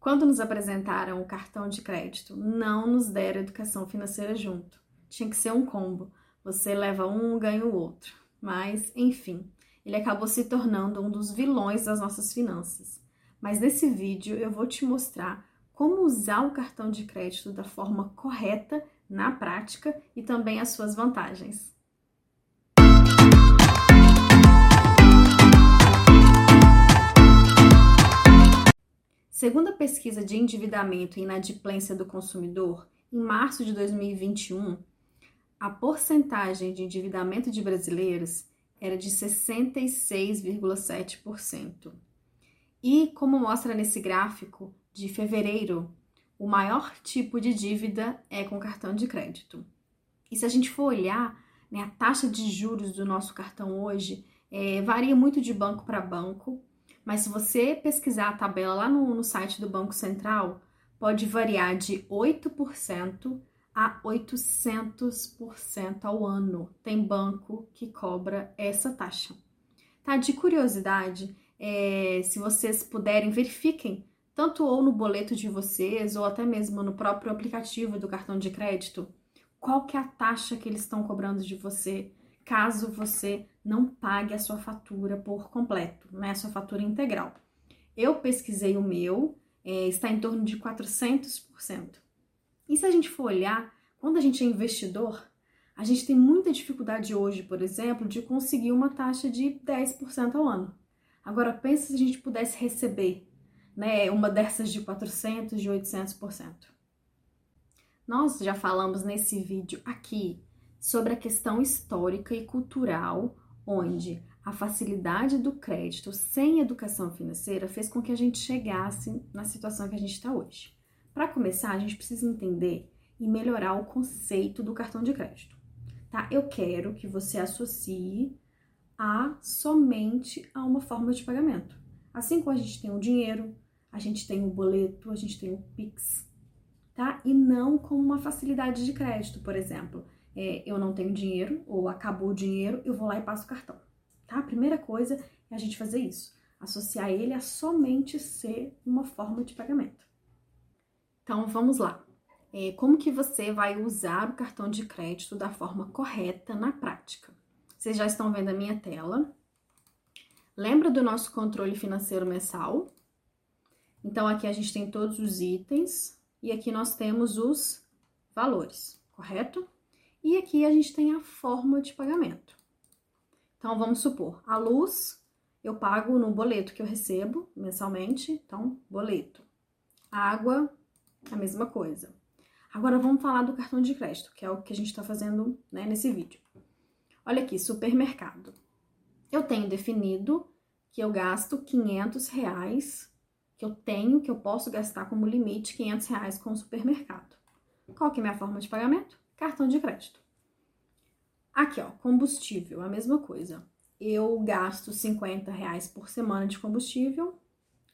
Quando nos apresentaram o cartão de crédito, não nos deram educação financeira junto. Tinha que ser um combo. Você leva um, ganha o outro. Mas, enfim, ele acabou se tornando um dos vilões das nossas finanças. Mas nesse vídeo eu vou te mostrar como usar o cartão de crédito da forma correta na prática e também as suas vantagens. Segundo a pesquisa de endividamento e inadimplência do consumidor, em março de 2021, a porcentagem de endividamento de brasileiros era de 66,7%. E, como mostra nesse gráfico, de fevereiro, o maior tipo de dívida é com cartão de crédito. E se a gente for olhar, né, a taxa de juros do nosso cartão hoje é, varia muito de banco para banco, mas se você pesquisar a tabela lá no, no site do Banco Central, pode variar de 8% a 800% ao ano. Tem banco que cobra essa taxa. Tá? De curiosidade, é, se vocês puderem, verifiquem, tanto ou no boleto de vocês, ou até mesmo no próprio aplicativo do cartão de crédito, qual que é a taxa que eles estão cobrando de você, caso você não pague a sua fatura por completo, né? A sua fatura integral. Eu pesquisei o meu, é, está em torno de 400%. E se a gente for olhar, quando a gente é investidor, a gente tem muita dificuldade hoje, por exemplo, de conseguir uma taxa de 10% ao ano. Agora, pensa se a gente pudesse receber né, uma dessas de 400%, de 800%. Nós já falamos nesse vídeo aqui sobre a questão histórica e cultural, onde a facilidade do crédito sem educação financeira fez com que a gente chegasse na situação que a gente está hoje. Para começar, a gente precisa entender e melhorar o conceito do cartão de crédito. Tá? Eu quero que você associe a somente a uma forma de pagamento. Assim como a gente tem o dinheiro, a gente tem o boleto, a gente tem o Pix, tá? E não como uma facilidade de crédito, por exemplo. É, eu não tenho dinheiro ou acabou o dinheiro, eu vou lá e passo o cartão, tá? A primeira coisa é a gente fazer isso, associar ele a somente ser uma forma de pagamento. Então, vamos lá. É, como que você vai usar o cartão de crédito da forma correta na prática? Vocês já estão vendo a minha tela. Lembra do nosso controle financeiro mensal? Então, aqui a gente tem todos os itens e aqui nós temos os valores, correto? E aqui a gente tem a forma de pagamento. Então, vamos supor, a luz eu pago no boleto que eu recebo mensalmente, então, boleto. Água, a mesma coisa. Agora, vamos falar do cartão de crédito, que é o que a gente está fazendo né, nesse vídeo. Olha aqui, supermercado. Eu tenho definido que eu gasto 500 reais que eu tenho, que eu posso gastar como limite 500 reais com o supermercado. Qual que é a minha forma de pagamento? Cartão de crédito. Aqui, ó, combustível, a mesma coisa. Eu gasto 50 reais por semana de combustível,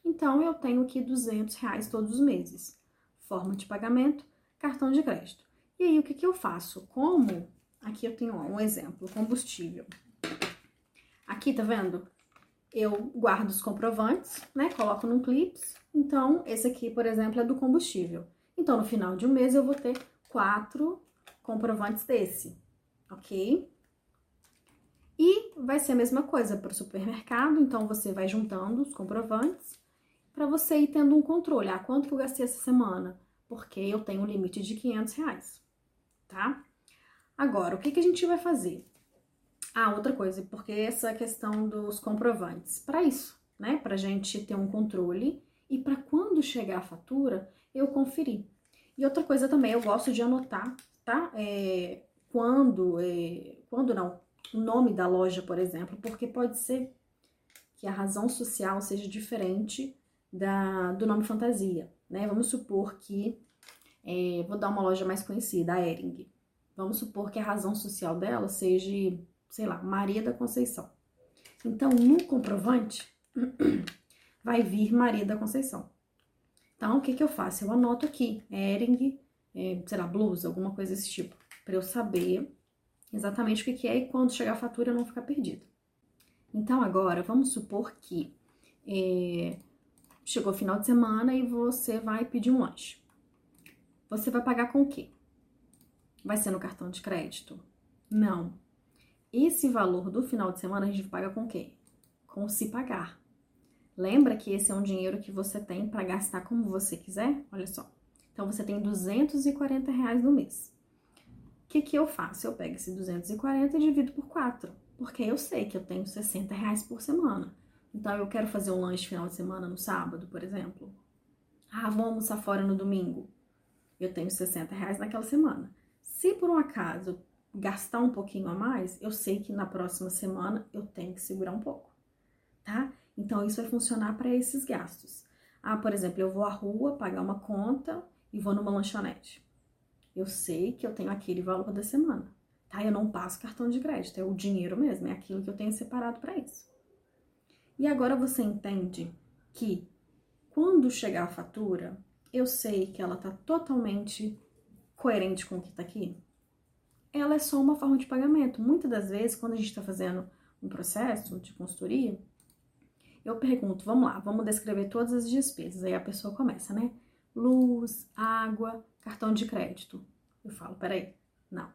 então eu tenho aqui 200 reais todos os meses. Forma de pagamento, cartão de crédito. E aí, o que, que eu faço? Como? Aqui eu tenho ó, um exemplo, combustível. Aqui, tá vendo? eu guardo os comprovantes, né? Coloco num clips. Então, esse aqui, por exemplo, é do combustível. Então, no final de um mês, eu vou ter quatro comprovantes desse, ok? E vai ser a mesma coisa para o supermercado. Então, você vai juntando os comprovantes para você ir tendo um controle. Ah, quanto que eu gastei essa semana? Porque eu tenho um limite de 500 reais, tá? Agora, o que, que a gente vai fazer? Ah, outra coisa, porque essa questão dos comprovantes. Para isso, né? Para a gente ter um controle e para quando chegar a fatura, eu conferir. E outra coisa também, eu gosto de anotar, tá? É, quando, é, quando não, o nome da loja, por exemplo, porque pode ser que a razão social seja diferente da, do nome fantasia, né? Vamos supor que, é, vou dar uma loja mais conhecida, a Ering. Vamos supor que a razão social dela seja sei lá, Maria da Conceição. Então, no comprovante, vai vir Maria da Conceição. Então, o que, que eu faço? Eu anoto aqui, Ering, é, sei lá, blusa, alguma coisa desse tipo, para eu saber exatamente o que, que é e quando chegar a fatura eu não ficar perdida. Então, agora, vamos supor que é, chegou final de semana e você vai pedir um lanche. Você vai pagar com o quê? Vai ser no cartão de crédito? Não. Esse valor do final de semana a gente paga com o quê? Com se pagar. Lembra que esse é um dinheiro que você tem para gastar como você quiser? Olha só. Então você tem 240 reais no mês. O que, que eu faço? Eu pego esse 240 e divido por 4. Porque eu sei que eu tenho 60 reais por semana. Então eu quero fazer um lanche final de semana no sábado, por exemplo. Ah, vamos almoçar fora no domingo. Eu tenho 60 reais naquela semana. Se por um acaso gastar um pouquinho a mais, eu sei que na próxima semana eu tenho que segurar um pouco, tá? Então isso vai funcionar para esses gastos. Ah, por exemplo, eu vou à rua pagar uma conta e vou numa lanchonete. Eu sei que eu tenho aquele valor da semana, tá? Eu não passo cartão de crédito, é o dinheiro mesmo, é aquilo que eu tenho separado para isso. E agora você entende que quando chegar a fatura, eu sei que ela está totalmente coerente com o que está aqui? Ela é só uma forma de pagamento. Muitas das vezes, quando a gente está fazendo um processo de consultoria, eu pergunto, vamos lá, vamos descrever todas as despesas. Aí a pessoa começa, né? Luz, água, cartão de crédito. Eu falo, peraí, não.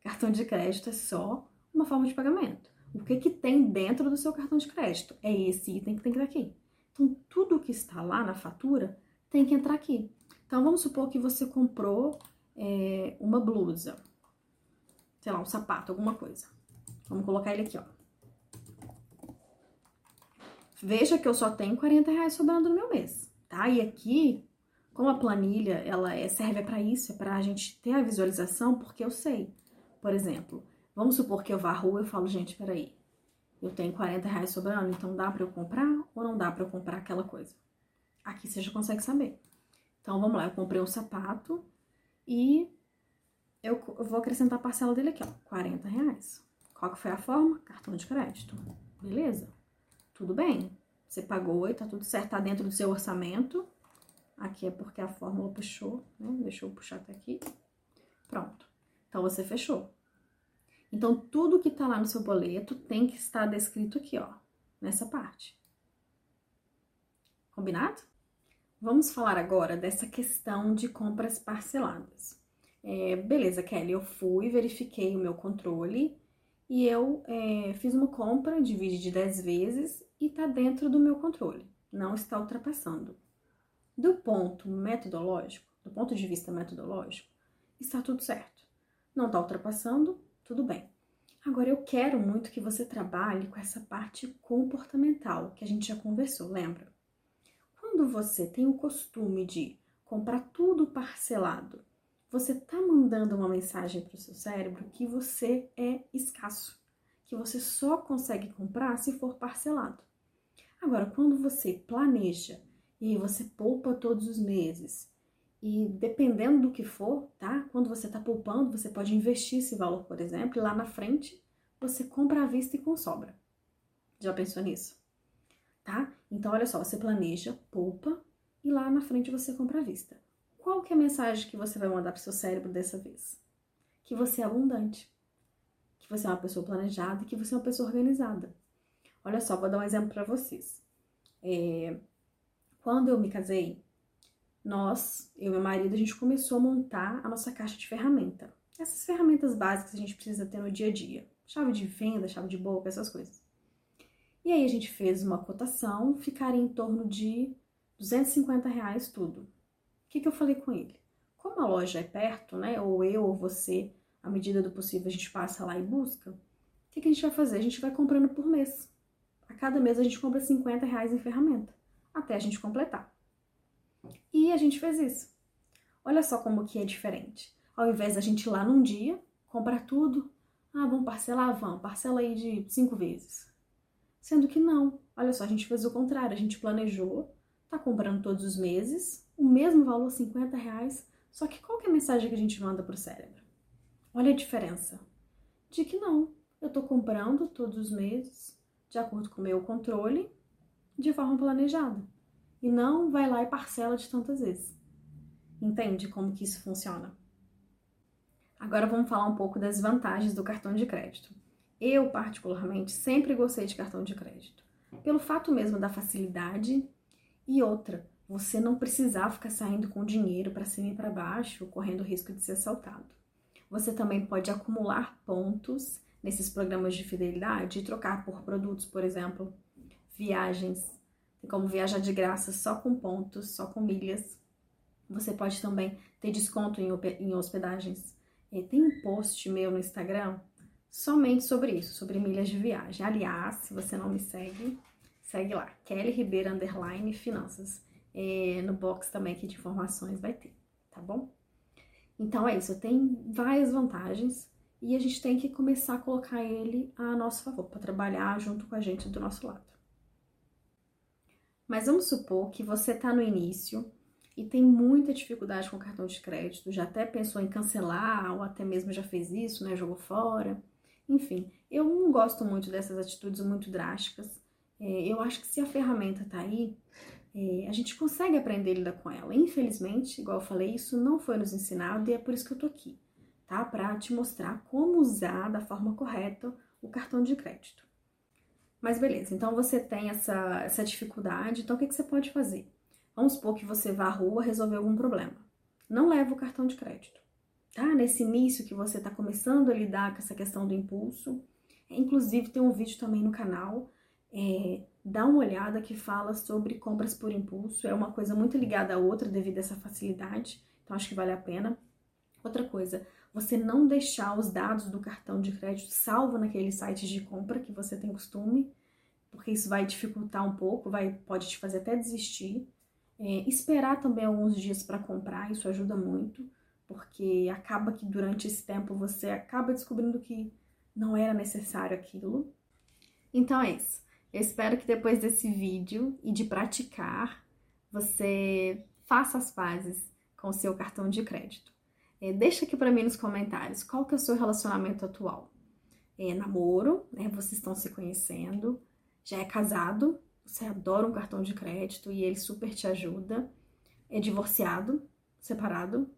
Cartão de crédito é só uma forma de pagamento. O que, que tem dentro do seu cartão de crédito? É esse item que tem que estar aqui. Então, tudo que está lá na fatura tem que entrar aqui. Então, vamos supor que você comprou é, uma blusa, sei lá, um sapato, alguma coisa. Vamos colocar ele aqui, ó. Veja que eu só tenho 40 reais sobrando no meu mês, tá? E aqui, como a planilha, ela é, serve para isso, é para a gente ter a visualização, porque eu sei. Por exemplo, vamos supor que eu vá à rua e eu falo, gente, peraí, eu tenho 40 reais sobrando, então dá para eu comprar ou não dá para eu comprar aquela coisa? Aqui você já consegue saber. Então vamos lá, eu comprei um sapato e eu, eu vou acrescentar a parcela dele aqui, ó, 40 reais. Qual que foi a forma? Cartão de crédito. Beleza? Tudo bem. Você pagou e tá tudo certo, tá dentro do seu orçamento. Aqui é porque a fórmula puxou, né? Deixa eu puxar até aqui. Pronto. Então você fechou. Então tudo que tá lá no seu boleto tem que estar descrito aqui, ó, nessa parte. Combinado? Vamos falar agora dessa questão de compras parceladas. É, beleza, Kelly, eu fui, verifiquei o meu controle e eu é, fiz uma compra, divide de 10 vezes e está dentro do meu controle, não está ultrapassando. Do ponto metodológico, do ponto de vista metodológico, está tudo certo. Não está ultrapassando, tudo bem. Agora eu quero muito que você trabalhe com essa parte comportamental que a gente já conversou, lembra? Quando você tem o costume de comprar tudo parcelado, você está mandando uma mensagem para o seu cérebro que você é escasso, que você só consegue comprar se for parcelado. Agora, quando você planeja e você poupa todos os meses, e dependendo do que for, tá? Quando você está poupando, você pode investir esse valor, por exemplo, e lá na frente você compra à vista e com sobra. Já pensou nisso? Tá? Então, olha só, você planeja, poupa e lá na frente você compra à vista. Qual que é a mensagem que você vai mandar para seu cérebro dessa vez? Que você é abundante, que você é uma pessoa planejada, que você é uma pessoa organizada. Olha só, vou dar um exemplo para vocês. É, quando eu me casei, nós, eu e meu marido, a gente começou a montar a nossa caixa de ferramenta. Essas ferramentas básicas que a gente precisa ter no dia a dia. Chave de venda, chave de boca, essas coisas. E aí a gente fez uma cotação, ficaria em torno de 250 reais tudo que, que eu falei com ele? Como a loja é perto, né? Ou eu ou você, à medida do possível, a gente passa lá e busca. O que, que a gente vai fazer? A gente vai comprando por mês. A cada mês a gente compra 50 reais em ferramenta, até a gente completar. E a gente fez isso. Olha só como que é diferente. Ao invés da gente ir lá num dia, comprar tudo, ah, vamos parcelar? Vamos, parcela aí de cinco vezes. Sendo que não. Olha só, a gente fez o contrário, a gente planejou, tá comprando todos os meses, o mesmo valor, 50 reais, só que qual que é a mensagem que a gente manda para o cérebro? Olha a diferença. De que não, eu estou comprando todos os meses, de acordo com o meu controle, de forma planejada. E não vai lá e parcela de tantas vezes. Entende como que isso funciona? Agora vamos falar um pouco das vantagens do cartão de crédito. Eu, particularmente, sempre gostei de cartão de crédito. Pelo fato mesmo da facilidade E outra, você não precisar ficar saindo com dinheiro para cima e para baixo, correndo o risco de ser assaltado. Você também pode acumular pontos nesses programas de fidelidade e trocar por produtos, por exemplo, viagens. Tem como viajar de graça só com pontos, só com milhas. Você pode também ter desconto em hospedagens. Tem um post meu no Instagram somente sobre isso, sobre milhas de viagem. Aliás, se você não me segue, segue lá, Kelly Ribeiro Underline Finanças. É, no box também aqui de informações vai ter, tá bom? Então é isso, tem várias vantagens e a gente tem que começar a colocar ele a nosso favor, para trabalhar junto com a gente do nosso lado. Mas vamos supor que você está no início e tem muita dificuldade com o cartão de crédito, já até pensou em cancelar ou até mesmo já fez isso, né, jogou fora. Enfim, eu não gosto muito dessas atitudes muito drásticas. É, eu acho que se a ferramenta tá aí, é, a gente consegue aprender a lidar com ela. Infelizmente, igual eu falei, isso não foi nos ensinado e é por isso que eu tô aqui, tá? Para te mostrar como usar da forma correta o cartão de crédito. Mas beleza, então você tem essa, essa dificuldade, então o que, que você pode fazer? Vamos supor que você vá à rua resolver algum problema. Não leva o cartão de crédito, tá? Nesse início que você está começando a lidar com essa questão do impulso. Inclusive, tem um vídeo também no canal é, dá uma olhada que fala sobre compras por impulso. É uma coisa muito ligada à outra devido a essa facilidade, então acho que vale a pena. Outra coisa, você não deixar os dados do cartão de crédito salvo naqueles sites de compra que você tem costume, porque isso vai dificultar um pouco, vai pode te fazer até desistir. É, esperar também alguns dias para comprar, isso ajuda muito, porque acaba que durante esse tempo você acaba descobrindo que não era necessário aquilo. Então é isso. Eu espero que depois desse vídeo e de praticar, você faça as pazes com o seu cartão de crédito. É, deixa aqui para mim nos comentários qual que é o seu relacionamento atual. É namoro, né? Vocês estão se conhecendo, já é casado, você adora um cartão de crédito e ele super te ajuda. É divorciado, separado,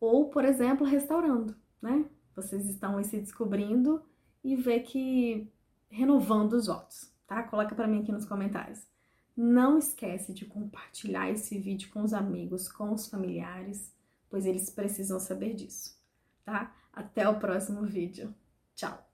ou, por exemplo, restaurando, né? Vocês estão aí se descobrindo e vê que renovando os votos tá? Coloca para mim aqui nos comentários. Não esquece de compartilhar esse vídeo com os amigos, com os familiares, pois eles precisam saber disso, tá? Até o próximo vídeo. Tchau!